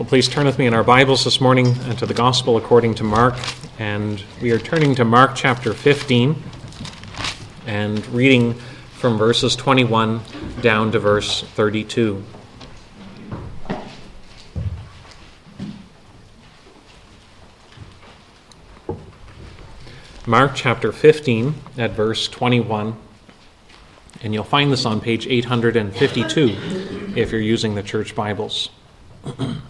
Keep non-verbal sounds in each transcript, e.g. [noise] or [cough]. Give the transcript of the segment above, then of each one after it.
Well, please turn with me in our Bibles this morning uh, to the Gospel according to Mark. And we are turning to Mark chapter 15 and reading from verses 21 down to verse 32. Mark chapter 15 at verse 21. And you'll find this on page 852 if you're using the church Bibles. [clears throat]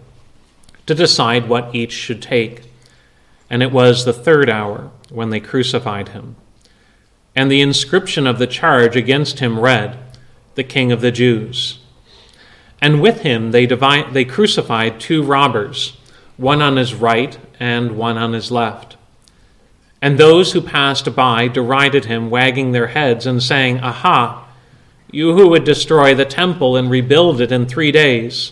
to decide what each should take. And it was the third hour when they crucified him. And the inscription of the charge against him read, the King of the Jews. And with him they, divide, they crucified two robbers, one on his right and one on his left. And those who passed by derided him, wagging their heads and saying, Aha, you who would destroy the temple and rebuild it in three days,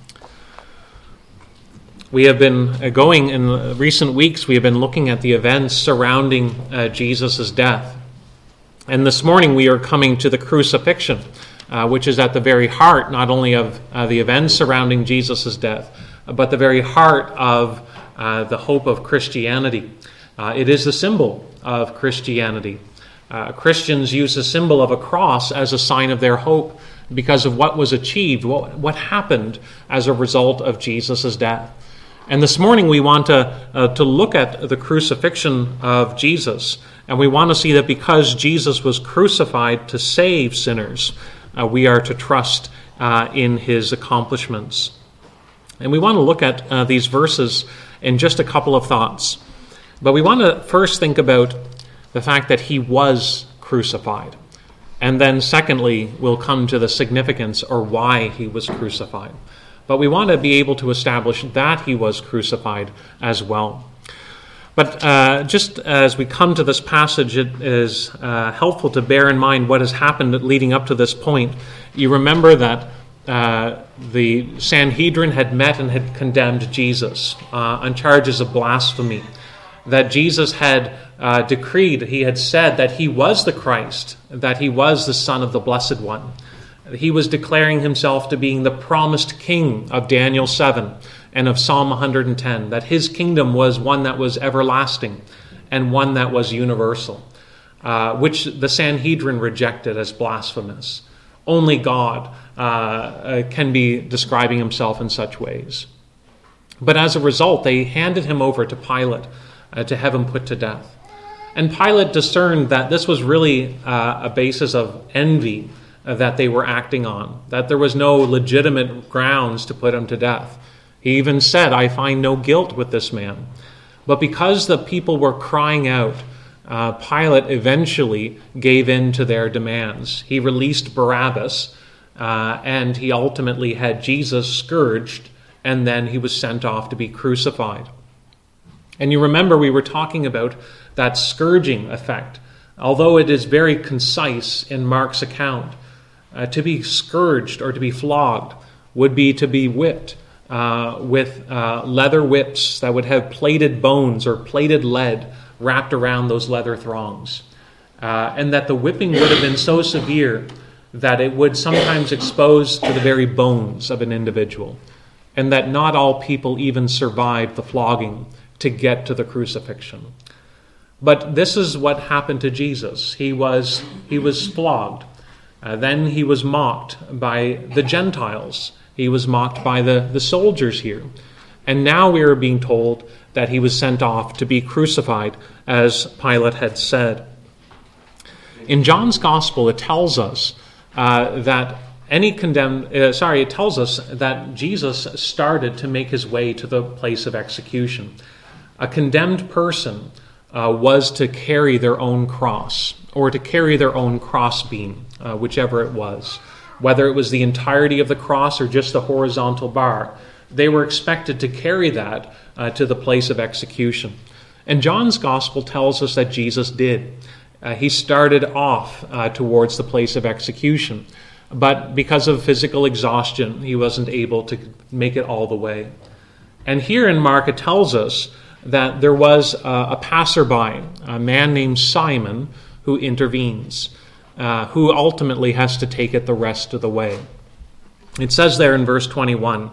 we have been uh, going in recent weeks, we have been looking at the events surrounding uh, Jesus' death. And this morning we are coming to the crucifixion uh, which is at the very heart not only of uh, the events surrounding Jesus' death, but the very heart of uh, the hope of Christianity. Uh, it is the symbol of Christianity. Uh, Christians use the symbol of a cross as a sign of their hope because of what was achieved, what, what happened as a result of Jesus' death. And this morning we want to, uh, to look at the crucifixion of Jesus. And we want to see that because Jesus was crucified to save sinners, uh, we are to trust uh, in his accomplishments. And we want to look at uh, these verses in just a couple of thoughts. But we want to first think about the fact that he was crucified. And then, secondly, we'll come to the significance or why he was crucified. But we want to be able to establish that he was crucified as well. But uh, just as we come to this passage, it is uh, helpful to bear in mind what has happened leading up to this point. You remember that uh, the Sanhedrin had met and had condemned Jesus uh, on charges of blasphemy. That Jesus had uh, decreed, he had said that he was the Christ, that he was the Son of the Blessed One. He was declaring himself to being the promised King of Daniel 7 and of Psalm 110, that his kingdom was one that was everlasting and one that was universal, uh, which the Sanhedrin rejected as blasphemous. Only God uh, uh, can be describing himself in such ways. But as a result, they handed him over to Pilate uh, to have him put to death. And Pilate discerned that this was really uh, a basis of envy that they were acting on, that there was no legitimate grounds to put him to death. He even said, I find no guilt with this man. But because the people were crying out, uh, Pilate eventually gave in to their demands. He released Barabbas, uh, and he ultimately had Jesus scourged, and then he was sent off to be crucified. And you remember we were talking about that scourging effect. Although it is very concise in Mark's account, uh, to be scourged or to be flogged would be to be whipped uh, with uh, leather whips that would have plated bones or plated lead wrapped around those leather thongs. Uh, and that the whipping would have been so severe that it would sometimes expose to the very bones of an individual. And that not all people even survived the flogging to get to the crucifixion. But this is what happened to Jesus. He was, he was flogged. Uh, then he was mocked by the Gentiles. He was mocked by the, the soldiers here. And now we are being told that he was sent off to be crucified, as Pilate had said. In John's Gospel, it tells us uh, that any condemned, uh, sorry, it tells us that Jesus started to make his way to the place of execution. A condemned person uh, was to carry their own cross or to carry their own crossbeam, uh, whichever it was. Whether it was the entirety of the cross or just the horizontal bar, they were expected to carry that uh, to the place of execution. And John's gospel tells us that Jesus did. Uh, he started off uh, towards the place of execution, but because of physical exhaustion, he wasn't able to make it all the way. And here in Mark, it tells us that there was a, a passerby, a man named Simon, who intervenes, uh, who ultimately has to take it the rest of the way. It says there in verse 21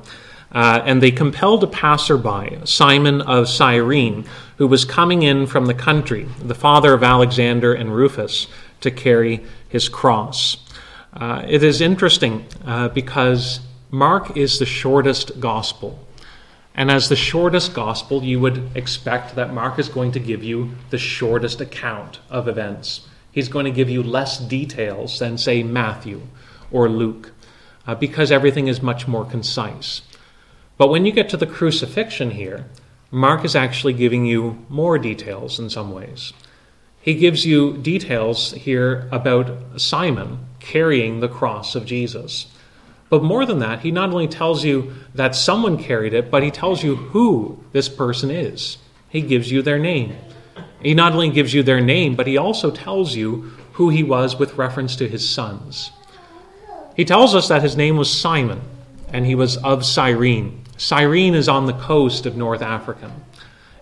uh, and they compelled a passerby, Simon of Cyrene, who was coming in from the country, the father of Alexander and Rufus, to carry his cross. Uh, it is interesting uh, because Mark is the shortest gospel. And as the shortest gospel, you would expect that Mark is going to give you the shortest account of events. He's going to give you less details than, say, Matthew or Luke, uh, because everything is much more concise. But when you get to the crucifixion here, Mark is actually giving you more details in some ways. He gives you details here about Simon carrying the cross of Jesus. But more than that, he not only tells you that someone carried it, but he tells you who this person is. He gives you their name. He not only gives you their name, but he also tells you who he was with reference to his sons. He tells us that his name was Simon, and he was of Cyrene. Cyrene is on the coast of North Africa.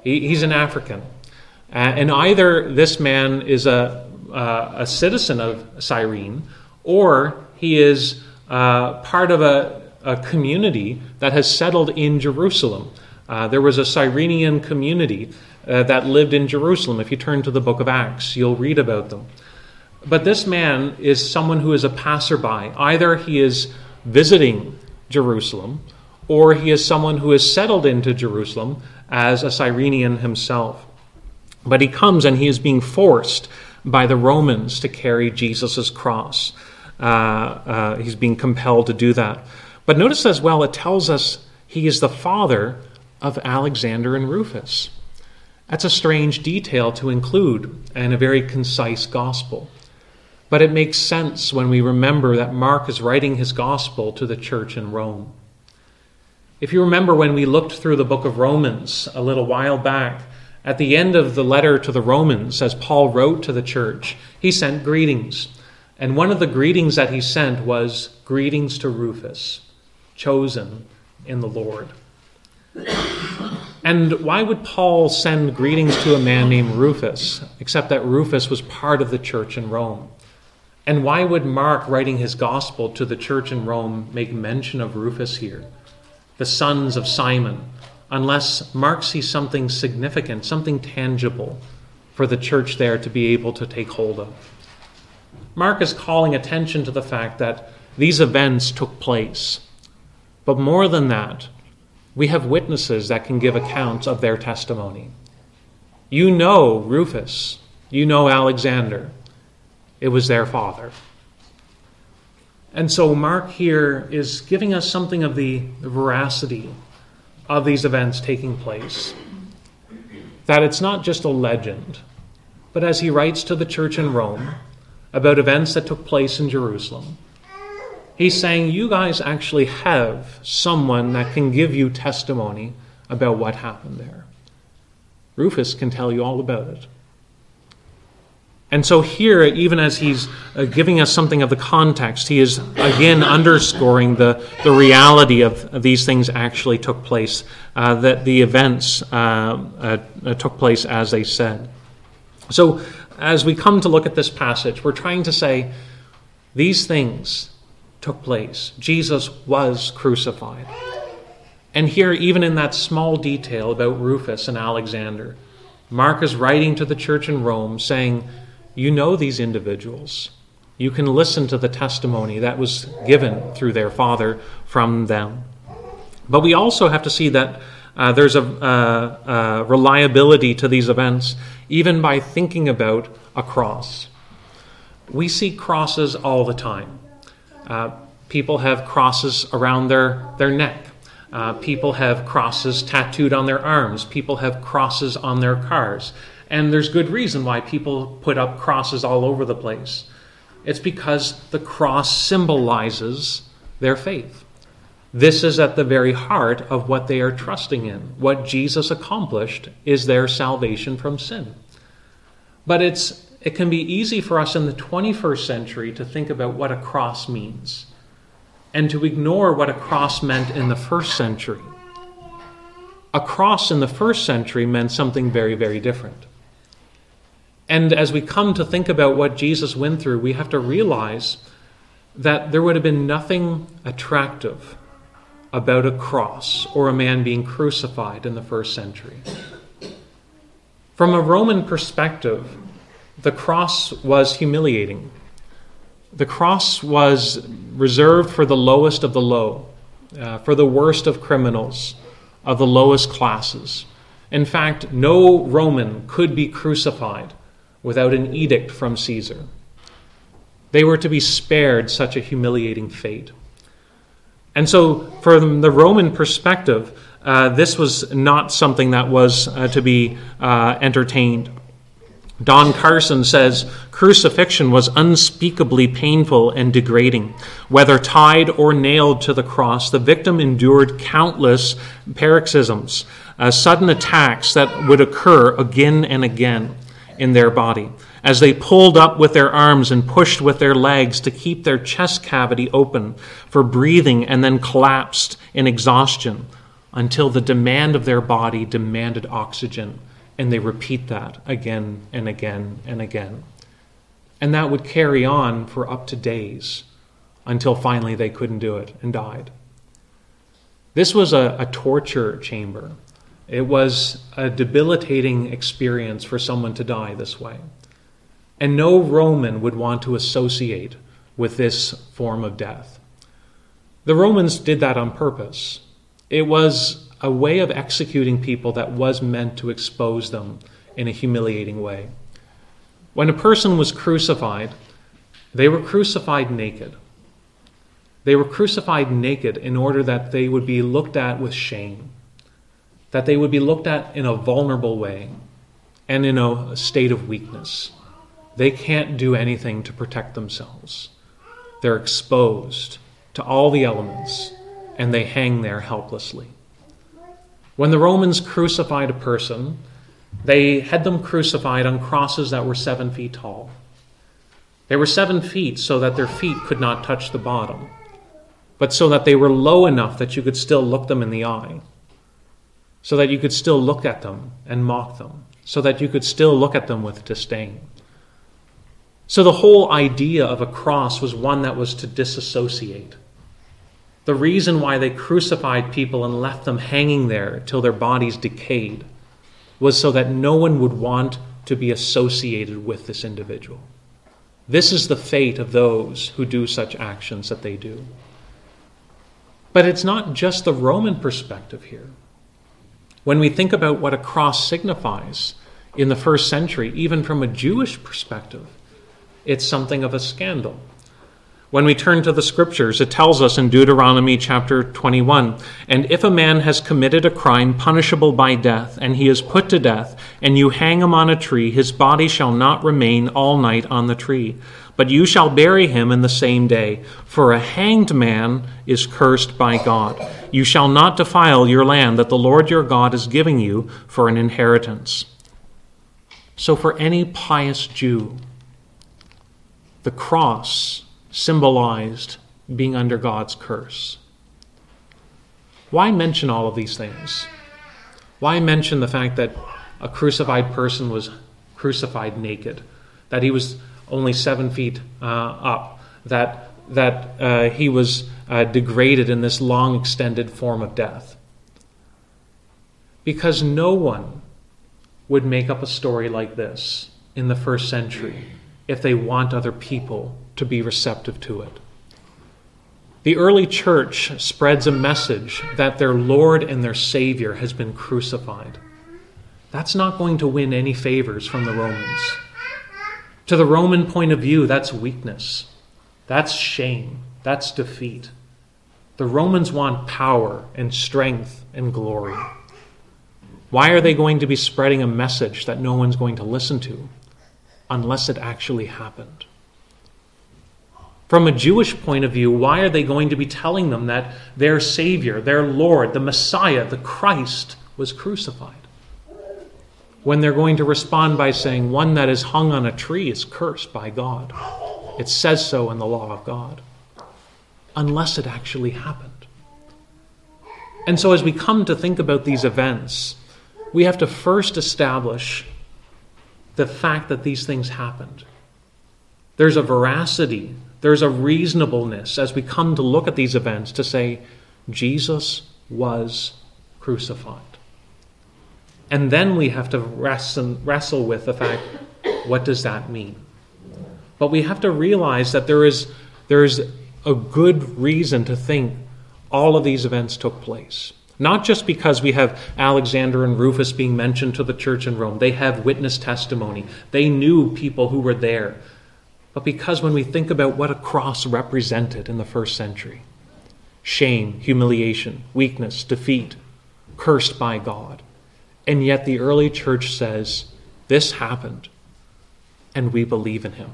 He's an African. And either this man is a, a citizen of Cyrene or he is uh, part of a, a, community that has settled in Jerusalem. Uh, there was a Cyrenian community uh, that lived in Jerusalem. If you turn to the book of Acts, you'll read about them. But this man is someone who is a passerby. Either he is visiting Jerusalem or he is someone who is settled into Jerusalem as a Cyrenian himself. But he comes and he is being forced by the Romans to carry Jesus' cross. Uh, uh, he's being compelled to do that. But notice as well, it tells us he is the father of Alexander and Rufus. That's a strange detail to include in a very concise gospel. But it makes sense when we remember that Mark is writing his gospel to the church in Rome. If you remember when we looked through the book of Romans a little while back, at the end of the letter to the Romans, as Paul wrote to the church, he sent greetings. And one of the greetings that he sent was greetings to Rufus, chosen in the Lord. And why would Paul send greetings to a man named Rufus, except that Rufus was part of the church in Rome? And why would Mark, writing his gospel to the church in Rome, make mention of Rufus here? the sons of Simon, unless Mark sees something significant, something tangible for the church there to be able to take hold of. Mark is calling attention to the fact that these events took place. But more than that, we have witnesses that can give accounts of their testimony. You know Rufus, you know Alexander. It was their father. And so Mark here is giving us something of the veracity of these events taking place. That it's not just a legend, but as he writes to the church in Rome about events that took place in Jerusalem, he's saying, You guys actually have someone that can give you testimony about what happened there. Rufus can tell you all about it. And so, here, even as he's uh, giving us something of the context, he is again underscoring the, the reality of, these things actually took place, uh, that the events uh, uh, took place as they said. So, as we come to look at this passage, we're trying to say these things took place. Jesus was crucified. And here, even in that small detail about Rufus and Alexander, Mark is writing to the church in Rome saying, You know these individuals. You can listen to the testimony that was given through their father from them. But we also have to see that uh, there's a, uh, reliability to these events, even by thinking about a cross. We see crosses all the time. Uh, people have crosses around their, their neck. Uh, people have crosses tattooed on their arms. People have crosses on their cars. And there's good reason why people put up crosses all over the place. It's because the cross symbolizes their faith. This is at the very heart of what they are trusting in. What Jesus accomplished is their salvation from sin. But it's, it can be easy for us in the 21st century to think about what a cross means and to ignore what a cross meant in the first century. A cross in the first century meant something very, very different. And as we come to think about what Jesus went through, we have to realize that there would have been nothing attractive about a cross or a man being crucified in the first century. From a Roman perspective, the cross was humiliating. The cross was reserved for the lowest of the low, uh, for the worst of criminals, of the lowest classes. In fact, no Roman could be crucified without an edict from Caesar. They were to be spared such a humiliating fate. And so, from the Roman perspective, uh, this was not something that was uh, to be uh, entertained. Don Carson says crucifixion was unspeakably painful and degrading. Whether tied or nailed to the cross, the victim endured countless paroxysms, uh, sudden attacks that would occur again and again in their body as they pulled up with their arms and pushed with their legs to keep their chest cavity open for breathing and then collapsed in exhaustion until the demand of their body demanded oxygen. And they repeat that again and again and again. And that would carry on for up to days until finally they couldn't do it and died. This was a, a torture chamber. It was a debilitating experience for someone to die this way. And no Roman would want to associate with this form of death. The Romans did that on purpose. It was a way of executing people that was meant to expose them in a humiliating way. When a person was crucified, they were crucified naked. They were crucified naked in order that they would be looked at with shame, that they would be looked at in a vulnerable way and in a state of weakness. They can't do anything to protect themselves. They're exposed to all the elements and they hang there helplessly. When the Romans crucified a person, they had them crucified on crosses that were seven feet tall. They were seven feet so that their feet could not touch the bottom, but so that they were low enough that you could still look them in the eye, so that you could still look at them and mock them, so that you could still look at them with disdain. So the whole idea of a cross was one that was to disassociate. The reason why they crucified people and left them hanging there till their bodies decayed was so that no one would want to be associated with this individual. This is the fate of those who do such actions that they do. But it's not just the Roman perspective here. When we think about what a cross signifies in the first century, even from a Jewish perspective, it's something of a scandal. When we turn to the scriptures, it tells us in Deuteronomy chapter 21 And if a man has committed a crime punishable by death, and he is put to death, and you hang him on a tree, his body shall not remain all night on the tree, but you shall bury him in the same day. For a hanged man is cursed by God. You shall not defile your land that the Lord your God is giving you for an inheritance. So, for any pious Jew, the cross symbolized being under God's curse. Why mention all of these things? Why mention the fact that a crucified person was crucified naked, that he was only seven feet uh, up, that, that uh, he was uh, degraded in this long extended form of death? Because no one would make up a story like this in the first century if they want other people to be receptive to it. The early church spreads a message that their Lord and their Savior has been crucified. That's not going to win any favors from the Romans. To the Roman point of view, that's weakness, that's shame, that's defeat. The Romans want power and strength and glory. Why are they going to be spreading a message that no one's going to listen to unless it actually happened? From a Jewish point of view, why are they going to be telling them that their Savior, their Lord, the Messiah, the Christ, was crucified? When they're going to respond by saying, One that is hung on a tree is cursed by God. It says so in the law of God, unless it actually happened. And so, as we come to think about these events, we have to first establish the fact that these things happened. There's a veracity, there's a reasonableness as we come to look at these events to say, Jesus was crucified. And then we have to wrestle, with the fact what does that mean? But we have to realize that there is, there is a good reason to think all of these events took place. Not just because we have Alexander and Rufus being mentioned to the church in Rome, they have witness testimony, they knew people who were there, but because when we think about what a cross represented in the first century shame, humiliation, weakness, defeat, cursed by God. And yet the early church says, This happened, and we believe in him.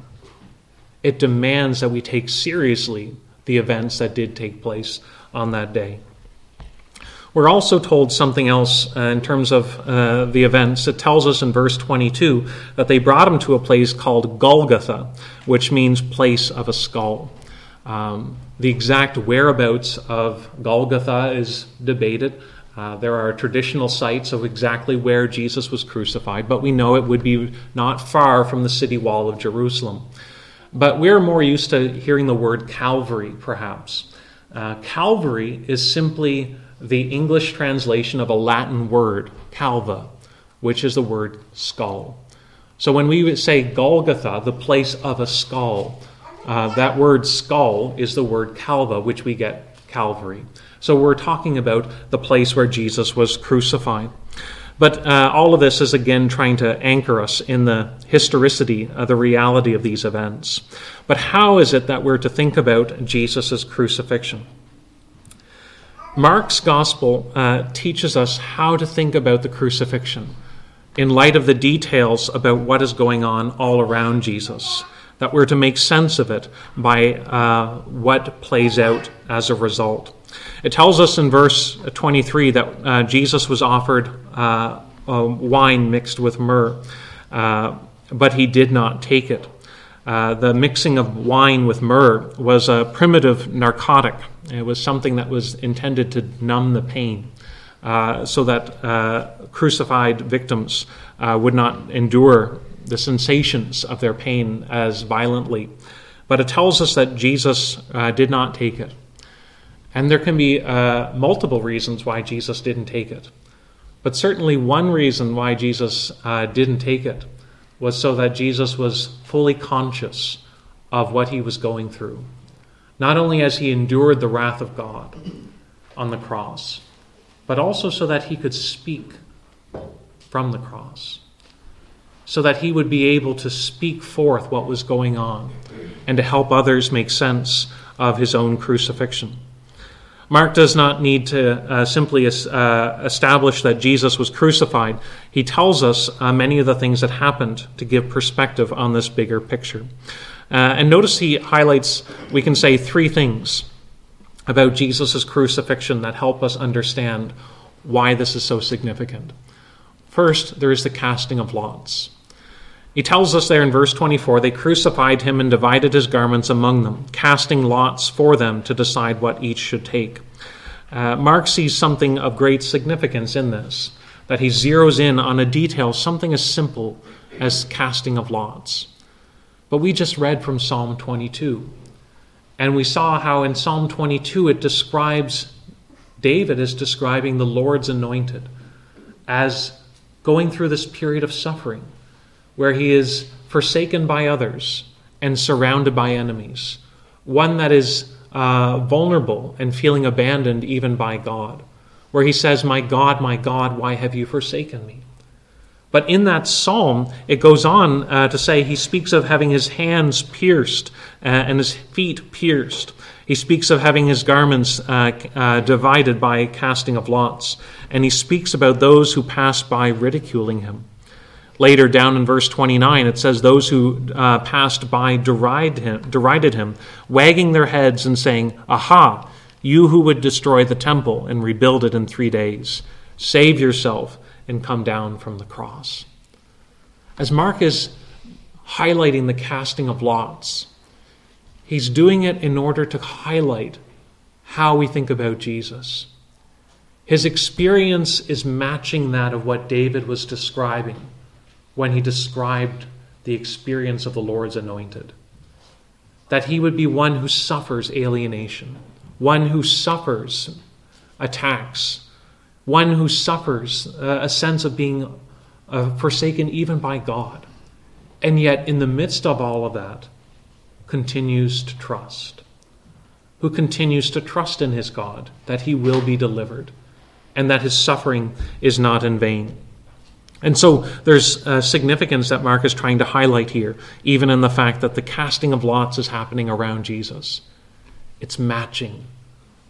It demands that we take seriously the events that did take place on that day. We're also told something else uh, in terms of uh, the events. It tells us in verse 22 that they brought him to a place called Golgotha, which means place of a skull. Um, the exact whereabouts of Golgotha is debated. Uh, there are traditional sites of exactly where Jesus was crucified, but we know it would be not far from the city wall of Jerusalem. But we're more used to hearing the word Calvary, perhaps. Uh, Calvary is simply the English translation of a Latin word, calva, which is the word skull. So when we say Golgotha, the place of a skull, uh, that word skull is the word calva, which we get Calvary. So we're talking about the place where Jesus was crucified. But uh, all of this is again trying to anchor us in the historicity, of the reality of these events. But how is it that we're to think about Jesus' crucifixion? Mark's gospel uh, teaches us how to think about the crucifixion in light of the details about what is going on all around Jesus, that we're to make sense of it by uh, what plays out as a result. It tells us in verse 23 that uh, Jesus was offered uh, wine mixed with myrrh, uh, but he did not take it. Uh, the mixing of wine with myrrh was a primitive narcotic. It was something that was intended to numb the pain uh, so that uh, crucified victims uh, would not endure the sensations of their pain as violently. But it tells us that Jesus uh, did not take it. And there can be multiple reasons why Jesus didn't take it. But certainly, one reason why Jesus didn't take it was so that Jesus was fully conscious of what he was going through. Not only as he endured the wrath of God on the cross, but also so that he could speak from the cross, so that he would be able to speak forth what was going on and to help others make sense of his own crucifixion. Mark does not need to uh, simply uh, establish that Jesus was crucified. He tells us uh, many of the things that happened to give perspective on this bigger picture. Uh, and notice he highlights, we can say, three things about Jesus' crucifixion that help us understand why this is so significant. First, there is the casting of lots. He tells us there in verse 24 they crucified him and divided his garments among them, casting lots for them to decide what each should take. Uh, Mark sees something of great significance in this, that he zeroes in on a detail, something as simple as casting of lots. But we just read from Psalm 22, and we saw how in Psalm 22 it describes David as describing the Lord's anointed as going through this period of suffering where he is forsaken by others and surrounded by enemies, one that is uh, vulnerable and feeling abandoned even by God, where he says, My God, my God, why have you forsaken me? But in that psalm, it goes on uh, to say he speaks of having his hands pierced uh, and his feet pierced. He speaks of having his garments uh, uh, divided by casting of lots. And he speaks about those who pass by ridiculing him. Later, down in verse 29, it says, Those who uh, passed by him, derided him, wagging their heads and saying, Aha, you who would destroy the temple and rebuild it in three days, save yourself and come down from the cross. As Mark is highlighting the casting of lots, he's doing it in order to highlight how we think about Jesus. His experience is matching that of what David was describing when he described the experience of the Lord's anointed. That he would be one who suffers alienation, one who suffers attacks, one who suffers a sense of being uh, forsaken even by God, and yet in the midst of all of that, continues to trust. Who continues to trust in his God that he will be delivered and that his suffering is not in vain. And so there's a significance that Mark is trying to highlight here, even in the fact that the casting of lots is happening around Jesus. It's matching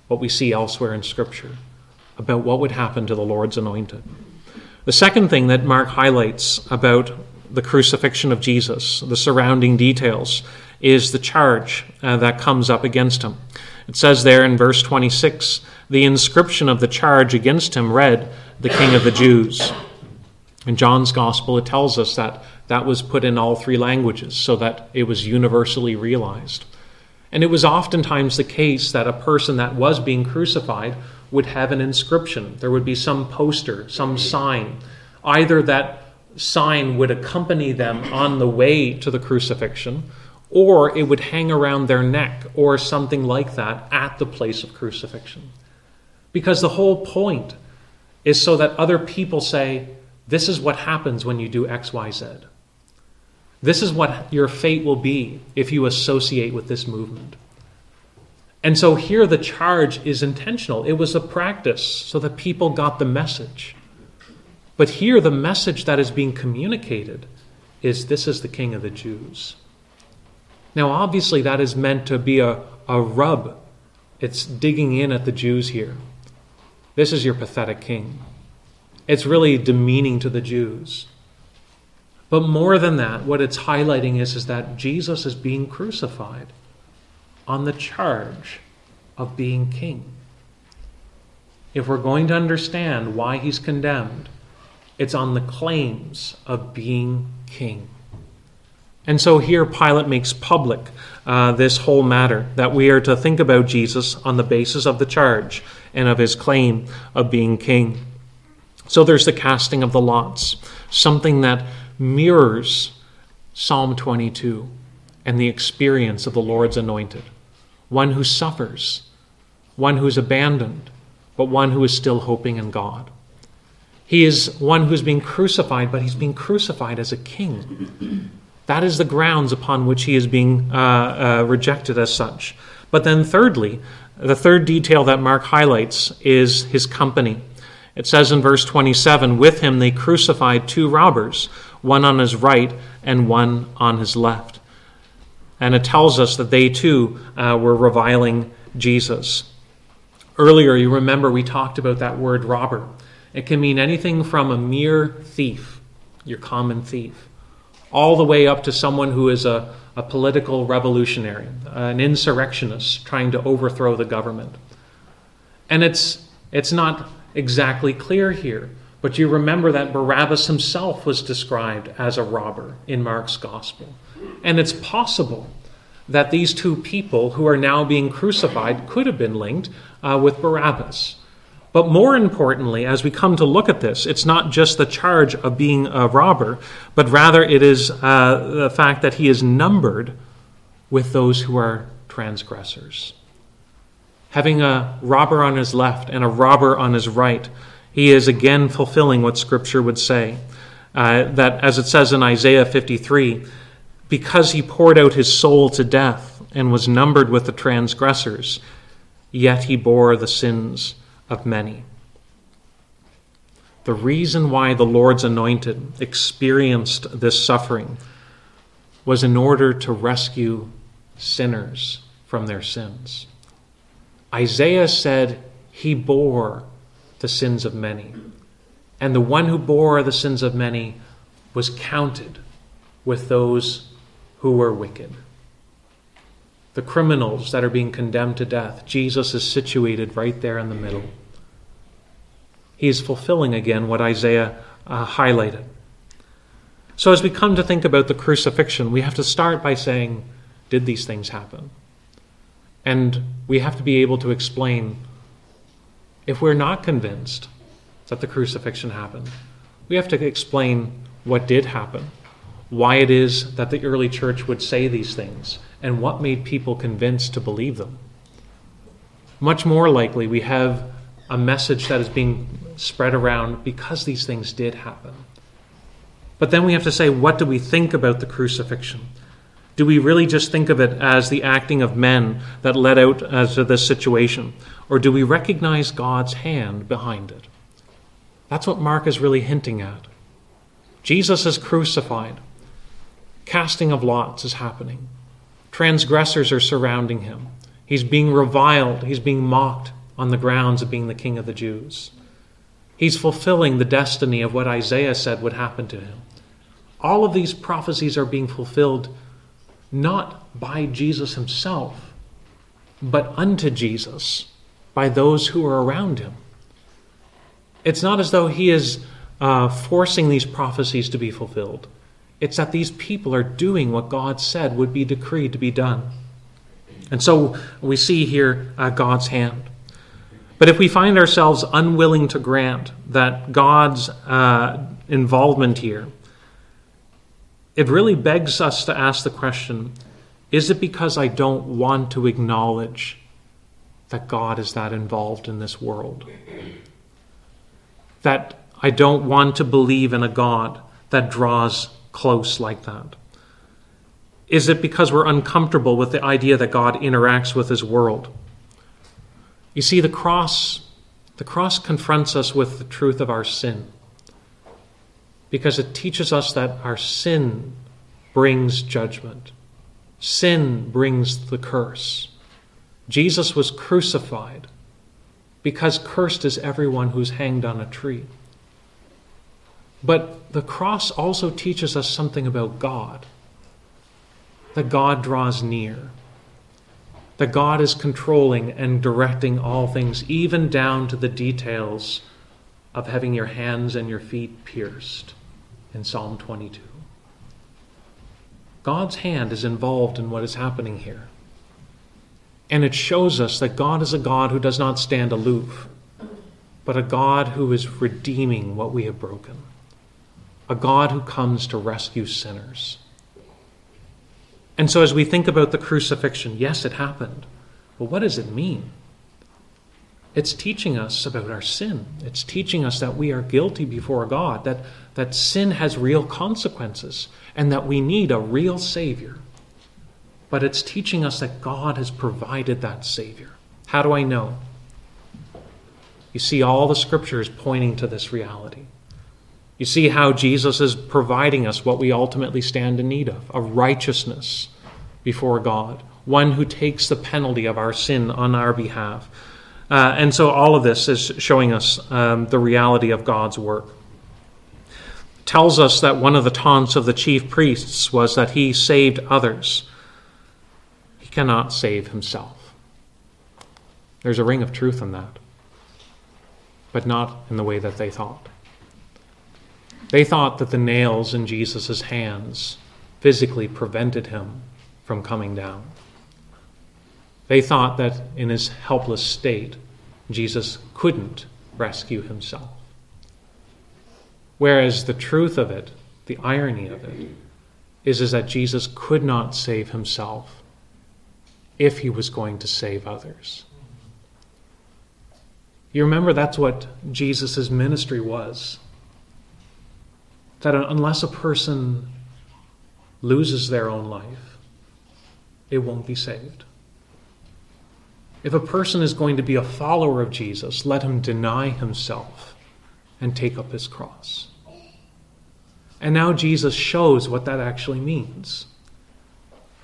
what we see elsewhere in Scripture about what would happen to the Lord's anointed. The second thing that Mark highlights about the crucifixion of Jesus, the surrounding details, is the charge uh, that comes up against him. It says there in verse 26 the inscription of the charge against him read, The King of the Jews. In John's Gospel, it tells us that that was put in all three languages so that it was universally realized. And it was oftentimes the case that a person that was being crucified would have an inscription. There would be some poster, some sign. Either that sign would accompany them on the way to the crucifixion, or it would hang around their neck, or something like that at the place of crucifixion. Because the whole point is so that other people say, This is what happens when you do X, Y, Z. This is what your fate will be if you associate with this movement. And so here the charge is intentional. It was a practice so that people got the message. But here the message that is being communicated is this is the King of the Jews. Now, obviously, that is meant to be a, a rub. It's digging in at the Jews here. This is your pathetic king. It's really demeaning to the Jews. But more than that, what it's highlighting is, is that Jesus is being crucified on the charge of being king. If we're going to understand why he's condemned, it's on the claims of being king. And so here Pilate makes public uh, this whole matter that we are to think about Jesus on the basis of the charge and of his claim of being king. So there's the casting of the lots, something that mirrors Psalm 22 and the experience of the Lord's anointed one who suffers, one who is abandoned, but one who is still hoping in God. He is one who's being crucified, but he's being crucified as a king. That is the grounds upon which he is being uh, uh, rejected as such. But then, thirdly, the third detail that Mark highlights is his company. It says in verse 27 With him they crucified two robbers, one on his right and one on his left. And it tells us that they too uh, were reviling Jesus. Earlier, you remember we talked about that word robber. It can mean anything from a mere thief, your common thief, all the way up to someone who is a, a political revolutionary, an insurrectionist trying to overthrow the government. And it's, it's not exactly clear here, but you remember that Barabbas himself was described as a robber in Mark's gospel. And it's possible that these two people who are now being crucified could have been linked uh, with Barabbas. But more importantly, as we come to look at this, it's not just the charge of being a robber, but rather it is uh, the fact that he is numbered with those who are transgressors. Having a robber on his left and a robber on his right, He is again fulfilling what Scripture would say. Uh, that, as it says in Isaiah 53, because he poured out his soul to death and was numbered with the transgressors, yet he bore the sins of many. The reason why the Lord's anointed experienced this suffering was in order to rescue sinners from their sins. Isaiah said he bore the sins of many. And the one who bore the sins of many was counted with those who were wicked. The criminals that are being condemned to death, Jesus is situated right there in the middle. He is fulfilling again what Isaiah uh, highlighted. So, as we come to think about the crucifixion, we have to start by saying, Did these things happen? And we have to be able to explain if we're not convinced that the crucifixion happened, we have to explain what did happen, why it is that the early church would say these things, and what made people convinced to believe them. Much more likely, we have a message that is being spread around because these things did happen. But then we have to say, what do we think about the crucifixion? Do we really just think of it as the acting of men that led out as to this situation? Or do we recognize God's hand behind it? That's what Mark is really hinting at. Jesus is crucified. Casting of lots is happening. Transgressors are surrounding him. He's being reviled. He's being mocked on the grounds of being the king of the Jews. He's fulfilling the destiny of what Isaiah said would happen to him. All of these prophecies are being fulfilled not by Jesus himself, but unto Jesus by those who are around him. It's not as though he is uh, forcing these prophecies to be fulfilled. It's that these people are doing what God said would be decreed to be done. And so we see here uh, God's hand. But if we find ourselves unwilling to grant that God's uh, involvement here, it really begs us to ask the question is it because I don't want to acknowledge that God is that involved in this world? That I don't want to believe in a God that draws close like that? Is it because we're uncomfortable with the idea that God interacts with his world? You see, the cross, the cross confronts us with the truth of our sin because it teaches us that our sin brings judgment. Sin brings the curse. Jesus was crucified because cursed is everyone who's hanged on a tree. But the cross also teaches us something about God that God draws near, that God is controlling and directing all things, even down to the details of having your hands and your feet pierced in Psalm 22. God's hand is involved in what is happening here. And it shows us that God is a God who does not stand aloof, but a God who is redeeming what we have broken, a God who comes to rescue sinners. And so, as we think about the crucifixion, yes, it happened. But what does it mean? It's teaching us about our sin. It's teaching us that we are guilty before God, that, that sin has real consequences, and that we need a real Savior. But it's teaching us that God has provided that Savior. How do I know? You see all the scriptures pointing to this reality. You see how Jesus is providing us what we ultimately stand in need of a righteousness before God, one who takes the penalty of our sin on our behalf uh, and so all of this is showing us um, the reality of God's work. tells us that one of the taunts of the chief priests was that he saved others. He cannot save himself. There's a ring of truth in that, but not in the way that they thought. They thought that the nails in Jesus' hands physically prevented him from coming down. They thought that in his helpless state, Jesus couldn't rescue himself. Whereas the truth of it, the irony of it, is, is that Jesus could not save himself if he was going to save others. You remember that's what Jesus' ministry was. That unless a person loses their own life, it won't be saved. If a person is going to be a follower of Jesus, let him deny himself and take up his cross. And now Jesus shows what that actually means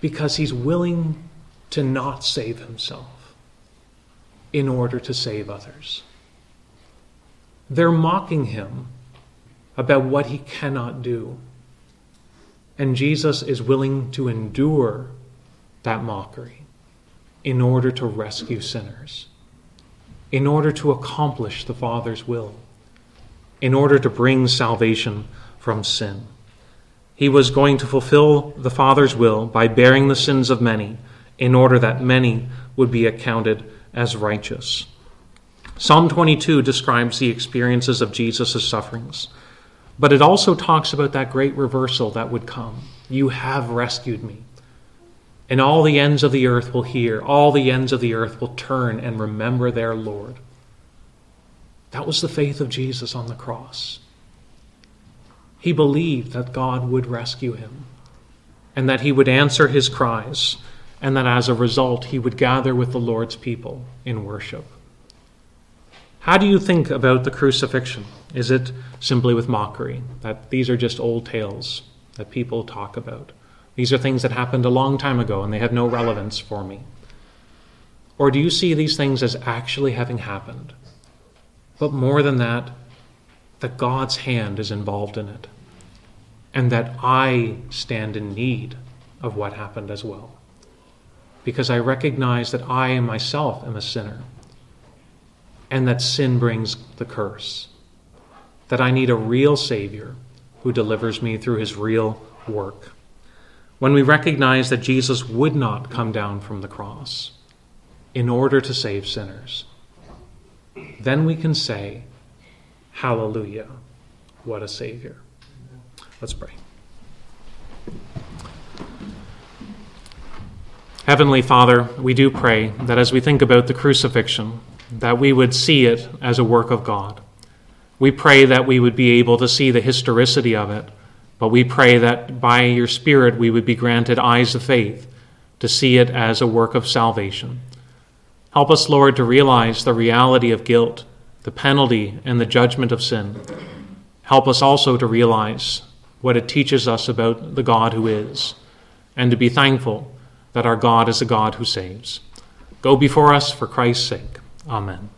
because he's willing to not save himself in order to save others. They're mocking him about what he cannot do. And Jesus is willing to endure that mockery in order to rescue sinners, in order to accomplish the Father's will, in order to bring salvation from sin. He was going to fulfill the Father's will by bearing the sins of many, in order that many would be accounted as righteous. Psalm 22 describes the experiences of Jesus' sufferings, but it also talks about that great reversal that would come. You have rescued me. And all the ends of the earth will hear, all the ends of the earth will turn and remember their Lord. That was the faith of Jesus on the cross. He believed that God would rescue him and that he would answer his cries, and that as a result he would gather with the Lord's people in worship. How do you think about the crucifixion? Is it simply with mockery, that these are just old tales that people talk about? These are things that happened a long time ago and they have no relevance for me. Or do you see these things as actually having happened? But more than that, that God's hand is involved in it, and that I stand in need of what happened as well. Because I recognize that I myself am a sinner, and that sin brings the curse. That I need a real Savior who delivers me through his real work when we recognize that Jesus would not come down from the cross in order to save sinners, then we can say, Hallelujah, what a Savior. Let's pray. Heavenly Father, we do pray that as we think about the crucifixion, that we would see it as a work of God. We pray that we would be able to see the historicity of it but we pray that by your Spirit we would be granted eyes of faith to see it as a work of salvation. Help us, Lord, to realize the reality of guilt, the penalty, and the judgment of sin. Help us also to realize what it teaches us about the God who is, and to be thankful that our God is a God who saves. Go before us for Christ's sake. Amen.